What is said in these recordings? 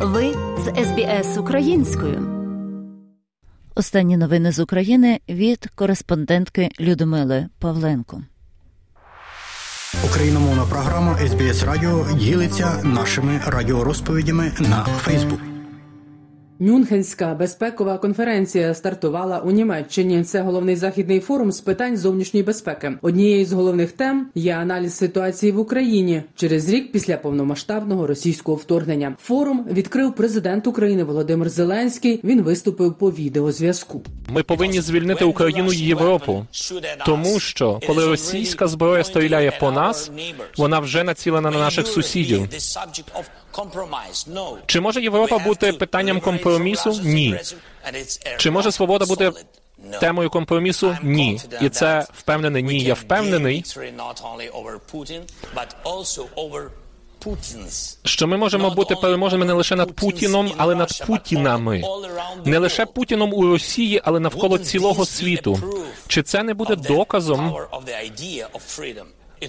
Ви з СБС українською. Останні новини з України від кореспондентки Людмили Павленко. Україномовна програма СБС Радіо ділиться нашими радіорозповідями на Фейсбук. Мюнхенська безпекова конференція стартувала у Німеччині. Це головний західний форум з питань зовнішньої безпеки. Однією з головних тем є аналіз ситуації в Україні через рік після повномасштабного російського вторгнення. Форум відкрив президент України Володимир Зеленський. Він виступив по відеозв'язку. Ми повинні звільнити Україну і Європу, тому що коли російська зброя стріляє по нас, вона вже націлена на наших сусідів. Чи може Європа бути питанням компромісу? Ні. Чи може свобода бути темою компромісу? Ні. І це впевнений. Ні. Я впевнений. Що ми можемо бути переможними не лише над Путіном, але над Путінами, не лише Путіном у Росії, але навколо цілого світу. Чи це не буде доказом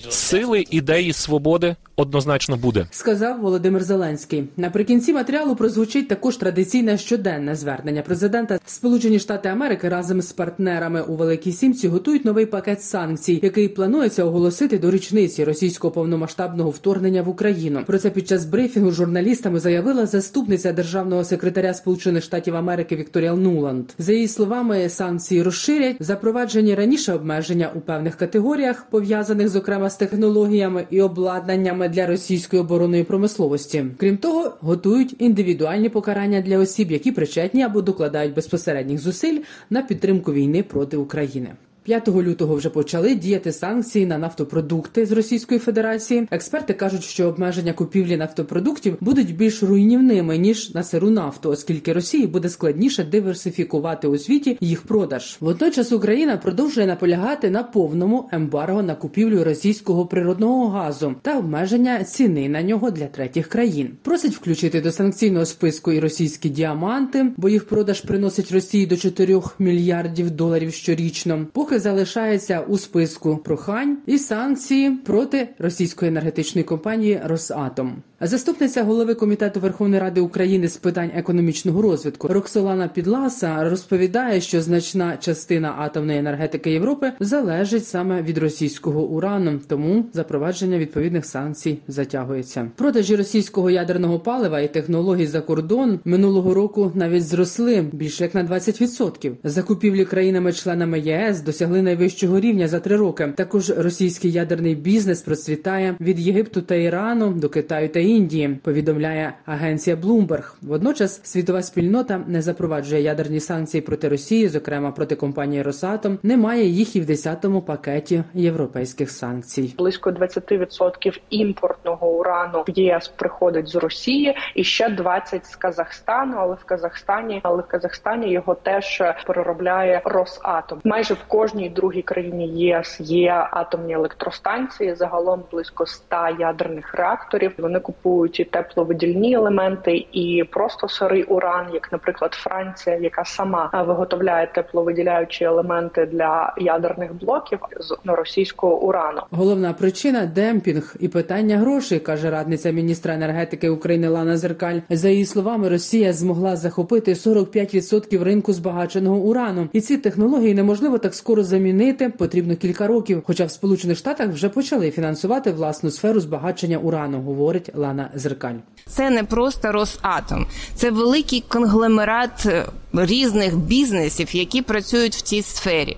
сили ідеї свободи однозначно буде, сказав Володимир Зеленський. Наприкінці матеріалу прозвучить також традиційне щоденне звернення президента. Сполучені Штати Америки разом з партнерами у Великій Сімці готують новий пакет санкцій, який планується оголосити до річниці російського повномасштабного вторгнення в Україну. Про це під час брифінгу журналістами заявила заступниця державного секретаря Сполучених Штатів Америки Вікторія Нуланд. За її словами, санкції розширять запроваджені раніше обмеження у певних категоріях, пов'язаних зокрема з технологіями і обладнаннями для російської оборонної промисловості. Крім того, готують індивідуальні покарання для осіб, які причетні або докладають безпосередніх зусиль на підтримку війни проти України. 5 лютого вже почали діяти санкції на нафтопродукти з Російської Федерації. Експерти кажуть, що обмеження купівлі нафтопродуктів будуть більш руйнівними ніж на сиру нафту, оскільки Росії буде складніше диверсифікувати у світі їх продаж. Водночас Україна продовжує наполягати на повному ембарго на купівлю російського природного газу та обмеження ціни на нього для третіх країн. Просить включити до санкційного списку і російські діаманти, бо їх продаж приносить Росії до 4 мільярдів доларів щорічно. Поки залишається у списку прохань і санкції проти російської енергетичної компанії Росатом. Заступниця голови комітету Верховної Ради України з питань економічного розвитку Роксолана Підласа розповідає, що значна частина атомної енергетики Європи залежить саме від російського урану, тому запровадження відповідних санкцій затягується. Продажі російського ядерного палива і технологій за кордон минулого року навіть зросли більше як на 20%. Закупівлі країнами-членами ЄС досягли найвищого рівня за три роки. Також російський ядерний бізнес процвітає від Єгипту та Ірану до Китаю та Індії. Повідомляє агенція Bloomberg. Водночас світова спільнота не запроваджує ядерні санкції проти Росії, зокрема проти компанії Росатом. Немає їх і в 10-му пакеті європейських санкцій. Близько 20% імпортного урану в ЄС приходить з Росії, і ще 20% з Казахстану. Але в Казахстані, але в Казахстані його теж переробляє Росатом. Майже в кожній другій країні ЄС є атомні електростанції. Загалом близько 100 ядерних реакторів. Вони купують і тепловидільні елементи, і просто сирий уран, як, наприклад, Франція, яка сама виготовляє тепловиділяючі елементи для ядерних блоків з російського урану. Головна причина демпінг і питання грошей, каже радниця міністра енергетики України Лана Зеркаль. За її словами, Росія змогла захопити 45% ринку збагаченого урану, і ці технології неможливо так скоро замінити. Потрібно кілька років. Хоча в Сполучених Штатах вже почали фінансувати власну сферу збагачення урану, говорить Лана Зеркаль. Це не просто Росатом, це великий конгломерат різних бізнесів, які працюють в цій сфері,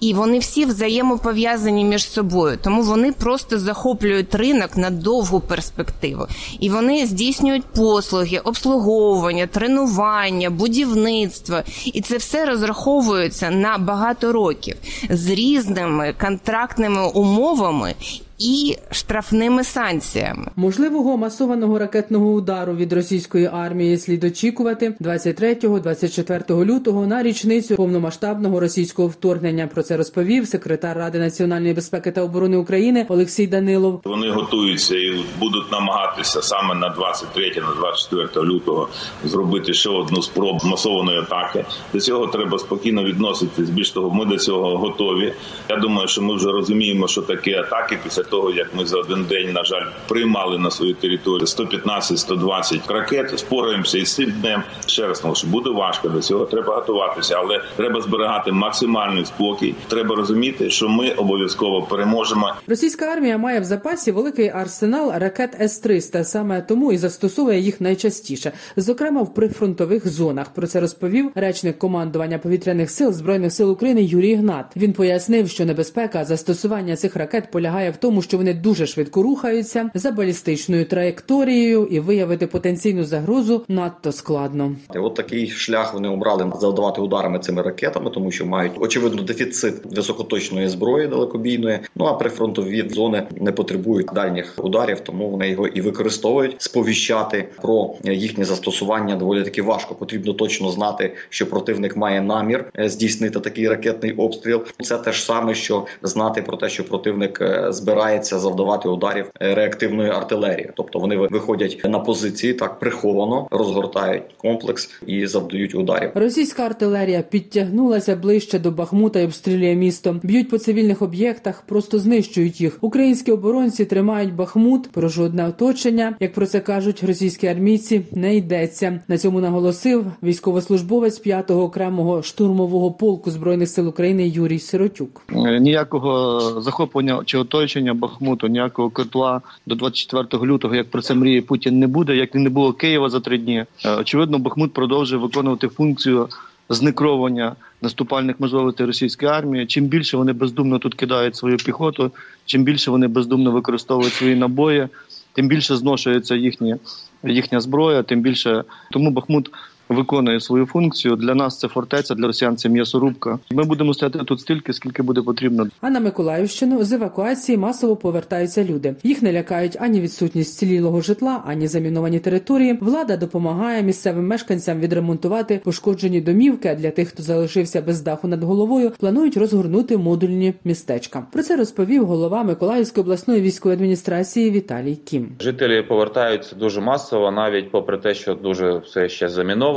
і вони всі взаємопов'язані між собою, тому вони просто захоплюють ринок на довгу перспективу, і вони здійснюють послуги, обслуговування, тренування, будівництво, і це все розраховується на багато років з різними контрактними умовами. І штрафними санкціями можливого масованого ракетного удару від російської армії слід очікувати 23-24 лютого на річницю повномасштабного російського вторгнення. Про це розповів секретар Ради національної безпеки та оборони України Олексій Данилов. Вони готуються і будуть намагатися саме на 23 на 24 лютого зробити ще одну спробу масованої атаки. До цього треба спокійно відноситись. Більш того, ми до цього готові. Я думаю, що ми вже розуміємо, що таке атаки після того, як ми за один день, на жаль, приймали на свою територію 115-120 ракет. Спораємося із цим днем. Ще раз наголошую, буде важко до цього. Треба готуватися, але треба зберігати максимальний спокій. Треба розуміти, що ми обов'язково переможемо. Російська армія має в запасі великий арсенал ракет С-300, саме тому і застосовує їх найчастіше, зокрема в прифронтових зонах. Про це розповів речник командування повітряних сил збройних сил України Юрій Гнат. Він пояснив, що небезпека застосування цих ракет полягає в тому, що вони дуже швидко рухаються за балістичною траєкторією, і виявити потенційну загрозу надто складно. От такий шлях вони обрали завдавати ударами цими ракетами, тому що мають очевидно дефіцит високоточної зброї далекобійної. Ну а прифронтові зони не потребують дальніх ударів, тому вони його і використовують. Сповіщати про їхнє застосування доволі таки важко. Потрібно точно знати, що противник має намір е, здійснити такий ракетний обстріл. Це те ж саме, що знати про те, що противник е, збирається завдавати ударів е, реактивної артилерії, тобто вони виходять на позиції так приховано, розгортають комплекс і завдають ударів. Російська артилерія підтягнулася ближче до Бахмута і обстрілює місто. Б'ють по цивільних об'єктах, просто знищують їх. Українські оборонці тримають Бахмут. Про жодне оточення, як про це кажуть російські армійці, не йдеться. На цьому наголосив військовослужбовець 5-го окремого штурмового полку збройних сил України Юрій Сиротюк. Ніякого захоплення чи оточення Бахмуту, ніякого котла до 24 лютого, як про це мріє Путін, не буде. Як не було Києва за три дні. Е, Очевидно, Бахмут продовжує виконувати функцію зникровування наступальних можливостей російської армії. Чим більше вони бездумно тут кидають свою піхоту, чим більше вони бездумно використовують свої набої, тим більше зношується їхні, їхня зброя, тим більше тому Бахмут. Виконує свою функцію для нас. Це фортеця для росіян. Це м'ясорубка. Ми будемо стояти тут стільки, скільки буде потрібно. А на Миколаївщину з евакуації масово повертаються люди. Їх не лякають ані відсутність цілілого житла, ані заміновані території. Влада допомагає місцевим мешканцям відремонтувати пошкоджені домівки. А для тих, хто залишився без даху над головою, планують розгорнути модульні містечка. Про це розповів голова Миколаївської обласної військової адміністрації Віталій Кім. Жителі повертаються дуже масово, навіть попри те, що дуже все ще заміновано,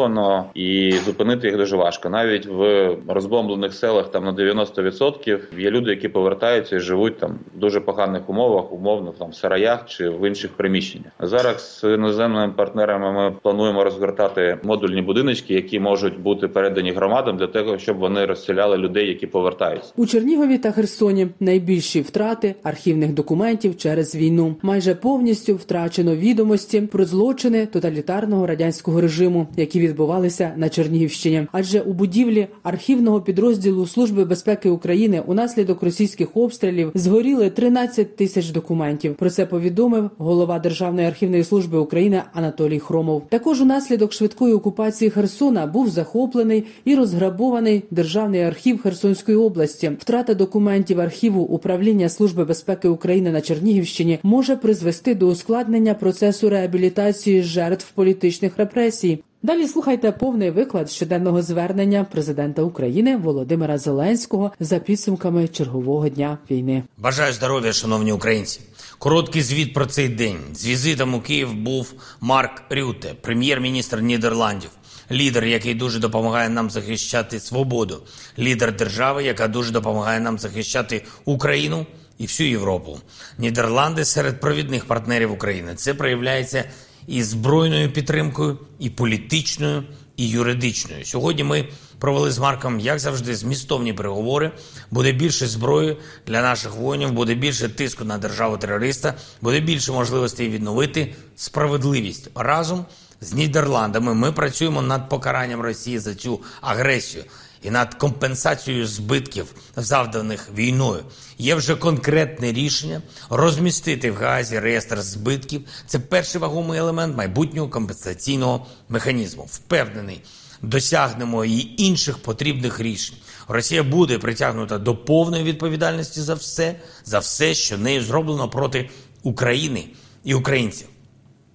і зупинити їх дуже важко. Навіть в розбомблених селах там на 90% є люди, які повертаються і живуть там в дуже поганих умовах, умовно там в сараях чи в інших приміщеннях. Зараз з іноземними партнерами ми плануємо розгортати модульні будиночки, які можуть бути передані громадам для того, щоб вони розселяли людей, які повертаються. У Чернігові та Херсоні найбільші втрати архівних документів через війну. Майже повністю втрачено відомості про злочини тоталітарного радянського режиму, які відбувалися на Чернігівщині. Адже у будівлі архівного підрозділу Служби безпеки України унаслідок російських обстрілів згоріли 13 тисяч документів. Про це повідомив голова Державної архівної служби України Анатолій Хромов. Також унаслідок швидкої окупації Херсона був захоплений і розграбований державний архів Херсонської області. Втрата документів архіву управління Служби безпеки України на Чернігівщині може призвести до ускладнення процесу реабілітації жертв політичних репресій. Далі слухайте повний виклад щоденного звернення президента України Володимира Зеленського за підсумками чергового дня війни. Бажаю здоров'я, шановні українці. Короткий звіт про цей день з візитом у Київ був Марк Рюте, прем'єр-міністр Нідерландів. Лідер, який дуже допомагає нам захищати свободу, лідер держави, яка дуже допомагає нам захищати Україну і всю Європу. Нідерланди серед провідних партнерів України. Це проявляється і збройною підтримкою, і політичною, і юридичною. Сьогодні ми провели з Марком, як завжди, змістовні переговори. Буде більше зброї для наших воїнів, буде більше тиску на державу терориста, буде більше можливостей відновити справедливість разом з Нідерландами. Ми працюємо над покаранням Росії за цю агресію. І над компенсацією збитків, завданих війною, є вже конкретне рішення розмістити в Газі реєстр збитків. Це перший вагомий елемент майбутнього компенсаційного механізму. Впевнений, досягнемо і інших потрібних рішень. Росія буде притягнута до повної відповідальності за все, за все, що нею зроблено проти України і українців.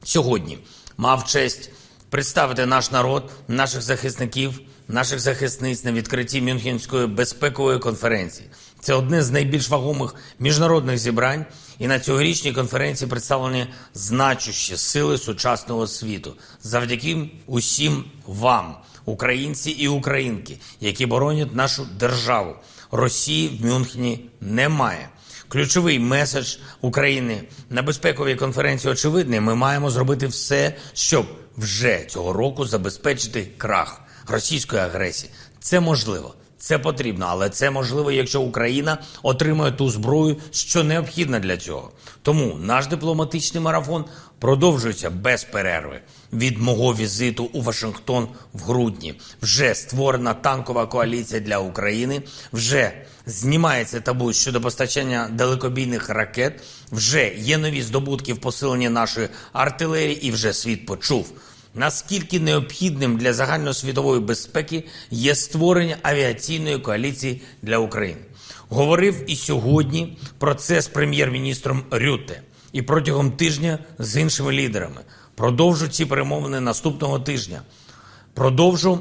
Сьогодні мав честь представити наш народ, наших захисників, наших захисниць на відкритті Мюнхенської безпекової конференції. Це одне з найбільш вагомих міжнародних зібрань, і на цьогорічній конференції представлені значущі сили сучасного світу. Завдяки усім вам, українці і українки, які боронять нашу державу. Росії в Мюнхені немає. Ключовий меседж України на безпековій конференції очевидний. Ми маємо зробити все, щоб вже цього року забезпечити крах російської агресії. Це можливо. Це потрібно, але це можливо, якщо Україна отримає ту зброю, що необхідна для цього. Тому наш дипломатичний марафон продовжується без перерви. Від мого візиту у Вашингтон в грудні вже створена танкова коаліція для України. Вже знімається табу щодо постачання далекобійних ракет. Вже є нові здобутки в посиленні нашої артилерії, і вже світ почув. Наскільки необхідним для загальносвітової безпеки є створення авіаційної коаліції для України? Говорив і сьогодні про це з прем'єр-міністром Рюте і протягом тижня з іншими лідерами. Продовжу ці перемовини наступного тижня. Продовжу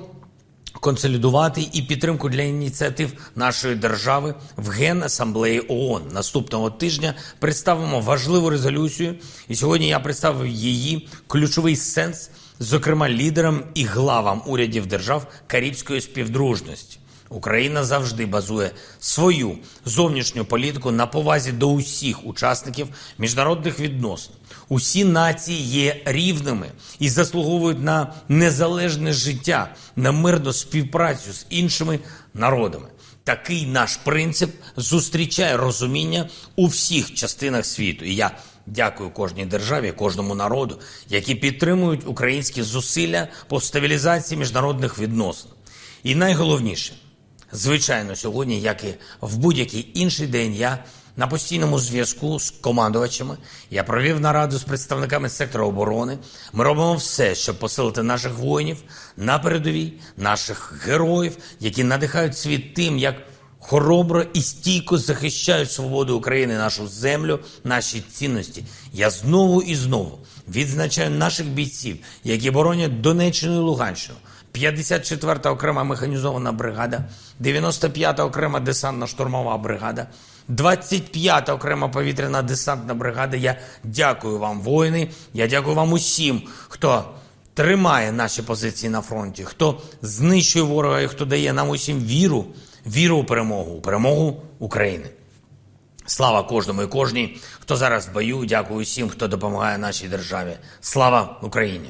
консолідувати і підтримку для ініціатив нашої держави в Генасамблеї ООН. Наступного тижня представимо важливу резолюцію, і сьогодні я представив її ключовий сенс, зокрема лідерам і главам урядів держав Карибської співдружності. Україна завжди базує свою зовнішню політику на повазі до усіх учасників міжнародних відносин. Усі нації є рівними і заслуговують на незалежне життя, на мирну співпрацю з іншими народами. Такий наш принцип зустрічає розуміння у всіх частинах світу. І я дякую кожній державі, кожному народу, які підтримують українські зусилля по стабілізації міжнародних відносин. І найголовніше. Звичайно, сьогодні, як і в будь-який інший день, я на постійному зв'язку з командувачами. Я провів нараду з представниками сектору оборони. Ми робимо все, щоб посилити наших воїнів на передовій, наших героїв, які надихають світ тим, як хоробро і стійко захищають свободу України, нашу землю, наші цінності. Я знову і знову відзначаю наших бійців, які боронять Донеччину і Луганщину. 54-та окрема механізована бригада, 95-та окрема десантно-штурмова бригада, 25-та окрема повітряна десантна бригада. Я дякую вам, воїни. Я дякую вам усім, хто тримає наші позиції на фронті, хто знищує ворога і хто дає нам усім віру, віру у перемогу, у перемогу України. Слава кожному і кожній, хто зараз в бою. Дякую усім, хто допомагає нашій державі. Слава Україні!